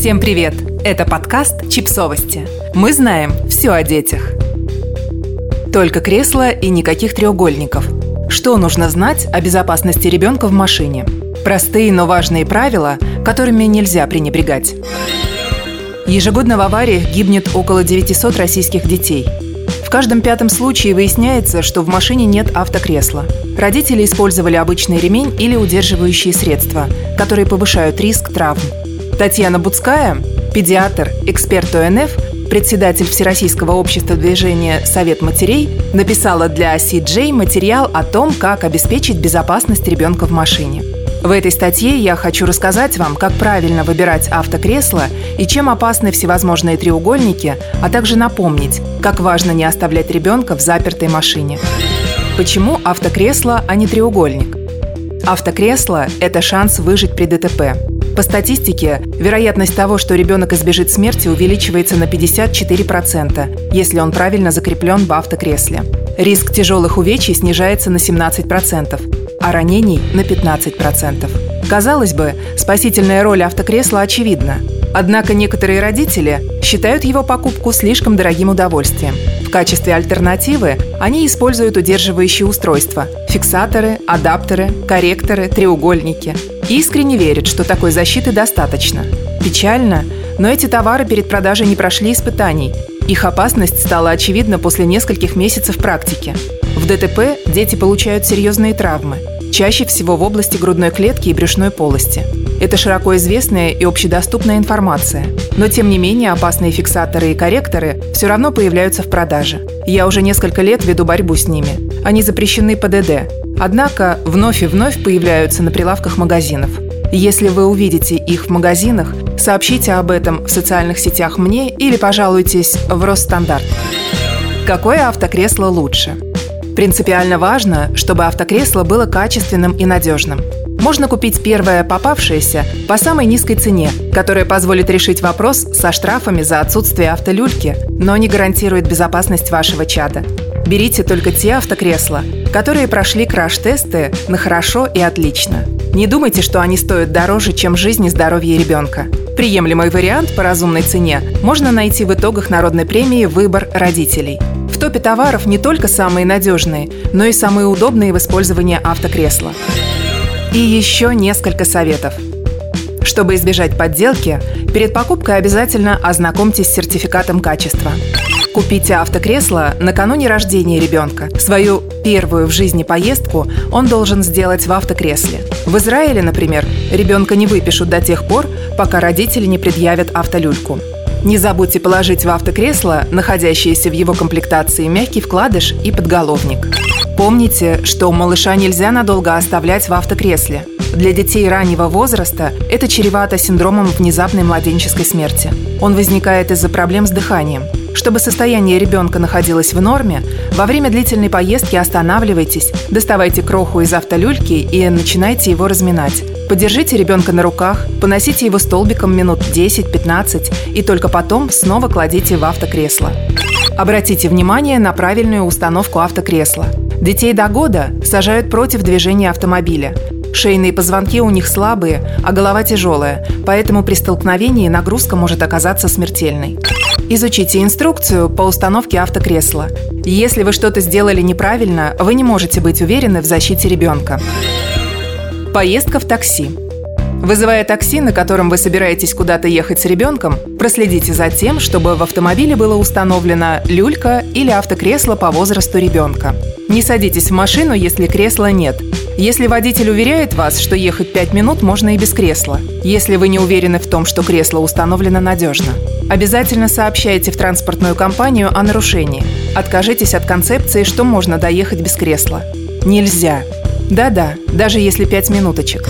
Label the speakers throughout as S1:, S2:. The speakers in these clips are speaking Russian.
S1: Всем привет! Это подкаст «Чипсовости». Мы знаем все о детях. Только кресло и никаких треугольников. Что нужно знать о безопасности ребенка в машине? Простые, но важные правила, которыми нельзя пренебрегать. Ежегодно в авариях гибнет около 900 российских детей. В каждом пятом случае выясняется, что в машине нет автокресла. Родители использовали обычный ремень или удерживающие средства, которые повышают риск травм. Татьяна Буцкая, педиатр, эксперт ОНФ, председатель Всероссийского общества движения «Совет матерей», написала для CJ материал о том, как обеспечить безопасность ребенка в машине. В этой статье я хочу рассказать вам, как правильно выбирать автокресло и чем опасны всевозможные треугольники, а также напомнить, как важно не оставлять ребенка в запертой машине. Почему автокресло, а не треугольник? Автокресло – это шанс выжить при ДТП. По статистике, вероятность того, что ребенок избежит смерти, увеличивается на 54%, если он правильно закреплен в автокресле. Риск тяжелых увечий снижается на 17%, а ранений – на 15%. Казалось бы, спасительная роль автокресла очевидна. Однако некоторые родители считают его покупку слишком дорогим удовольствием. В качестве альтернативы они используют удерживающие устройства – фиксаторы, адаптеры, корректоры, треугольники – и искренне верят, что такой защиты достаточно. Печально, но эти товары перед продажей не прошли испытаний. Их опасность стала очевидна после нескольких месяцев практики. В ДТП дети получают серьезные травмы, чаще всего в области грудной клетки и брюшной полости. Это широко известная и общедоступная информация. Но тем не менее опасные фиксаторы и корректоры все равно появляются в продаже. Я уже несколько лет веду борьбу с ними. Они запрещены ПДД, Однако вновь и вновь появляются на прилавках магазинов. Если вы увидите их в магазинах, сообщите об этом в социальных сетях мне или пожалуйтесь в Росстандарт. Какое автокресло лучше? Принципиально важно, чтобы автокресло было качественным и надежным. Можно купить первое попавшееся по самой низкой цене, которая позволит решить вопрос со штрафами за отсутствие автолюльки, но не гарантирует безопасность вашего чада. Берите только те автокресла, которые прошли краш-тесты на хорошо и отлично. Не думайте, что они стоят дороже, чем жизнь и здоровье ребенка. Приемлемый вариант по разумной цене можно найти в итогах народной премии «Выбор родителей». В топе товаров не только самые надежные, но и самые удобные в использовании автокресла. И еще несколько советов. Чтобы избежать подделки, перед покупкой обязательно ознакомьтесь с сертификатом качества. Купите автокресло накануне рождения ребенка. Свою первую в жизни поездку он должен сделать в автокресле. В Израиле, например, ребенка не выпишут до тех пор, пока родители не предъявят автолюльку. Не забудьте положить в автокресло, находящиеся в его комплектации, мягкий вкладыш и подголовник. Помните, что малыша нельзя надолго оставлять в автокресле. Для детей раннего возраста это чревато синдромом внезапной младенческой смерти. Он возникает из-за проблем с дыханием. Чтобы состояние ребенка находилось в норме, во время длительной поездки останавливайтесь, доставайте кроху из автолюльки и начинайте его разминать. Подержите ребенка на руках, поносите его столбиком минут 10-15 и только потом снова кладите в автокресло. Обратите внимание на правильную установку автокресла. Детей до года сажают против движения автомобиля. Шейные позвонки у них слабые, а голова тяжелая, поэтому при столкновении нагрузка может оказаться смертельной. Изучите инструкцию по установке автокресла. Если вы что-то сделали неправильно, вы не можете быть уверены в защите ребенка. Поездка в такси. Вызывая такси, на котором вы собираетесь куда-то ехать с ребенком, проследите за тем, чтобы в автомобиле было установлено люлька или автокресло по возрасту ребенка. Не садитесь в машину, если кресла нет. Если водитель уверяет вас, что ехать 5 минут можно и без кресла, если вы не уверены в том, что кресло установлено надежно. Обязательно сообщайте в транспортную компанию о нарушении. Откажитесь от концепции, что можно доехать без кресла. Нельзя. Да-да, даже если пять минуточек.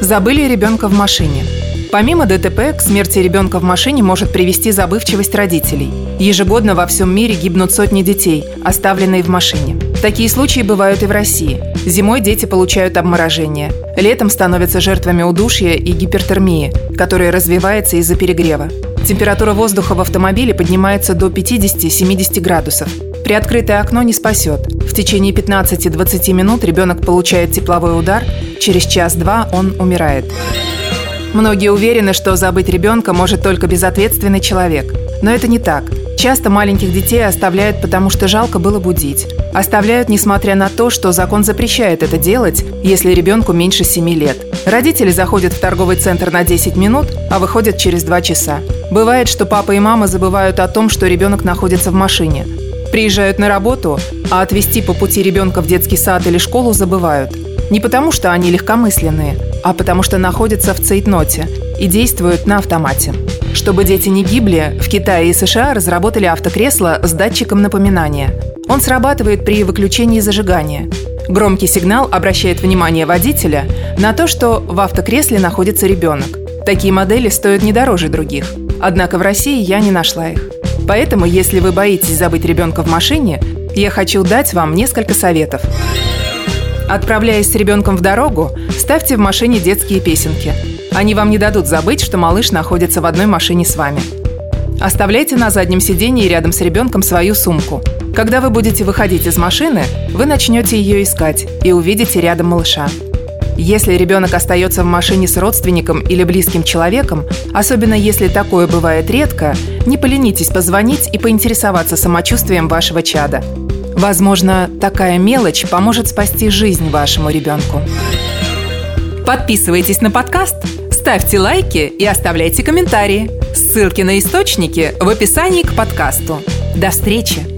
S1: Забыли ребенка в машине. Помимо ДТП, к смерти ребенка в машине может привести забывчивость родителей. Ежегодно во всем мире гибнут сотни детей, оставленные в машине. Такие случаи бывают и в России. Зимой дети получают обморожение. Летом становятся жертвами удушья и гипертермии, которая развивается из-за перегрева. Температура воздуха в автомобиле поднимается до 50-70 градусов. Приоткрытое окно не спасет. В течение 15-20 минут ребенок получает тепловой удар, через час-два он умирает. Многие уверены, что забыть ребенка может только безответственный человек. Но это не так. Часто маленьких детей оставляют, потому что жалко было будить. Оставляют, несмотря на то, что закон запрещает это делать, если ребенку меньше 7 лет. Родители заходят в торговый центр на 10 минут, а выходят через 2 часа. Бывает, что папа и мама забывают о том, что ребенок находится в машине. Приезжают на работу, а отвезти по пути ребенка в детский сад или школу забывают. Не потому, что они легкомысленные, а потому что находятся в цейтноте и действуют на автомате. Чтобы дети не гибли, в Китае и США разработали автокресло с датчиком напоминания. Он срабатывает при выключении зажигания. Громкий сигнал обращает внимание водителя на то, что в автокресле находится ребенок. Такие модели стоят не дороже других. Однако в России я не нашла их. Поэтому, если вы боитесь забыть ребенка в машине, я хочу дать вам несколько советов. Отправляясь с ребенком в дорогу, ставьте в машине детские песенки – они вам не дадут забыть, что малыш находится в одной машине с вами. Оставляйте на заднем сидении рядом с ребенком свою сумку. Когда вы будете выходить из машины, вы начнете ее искать и увидите рядом малыша. Если ребенок остается в машине с родственником или близким человеком, особенно если такое бывает редко, не поленитесь позвонить и поинтересоваться самочувствием вашего чада. Возможно, такая мелочь поможет спасти жизнь вашему ребенку. Подписывайтесь на подкаст – Ставьте лайки и оставляйте комментарии. Ссылки на источники в описании к подкасту. До встречи!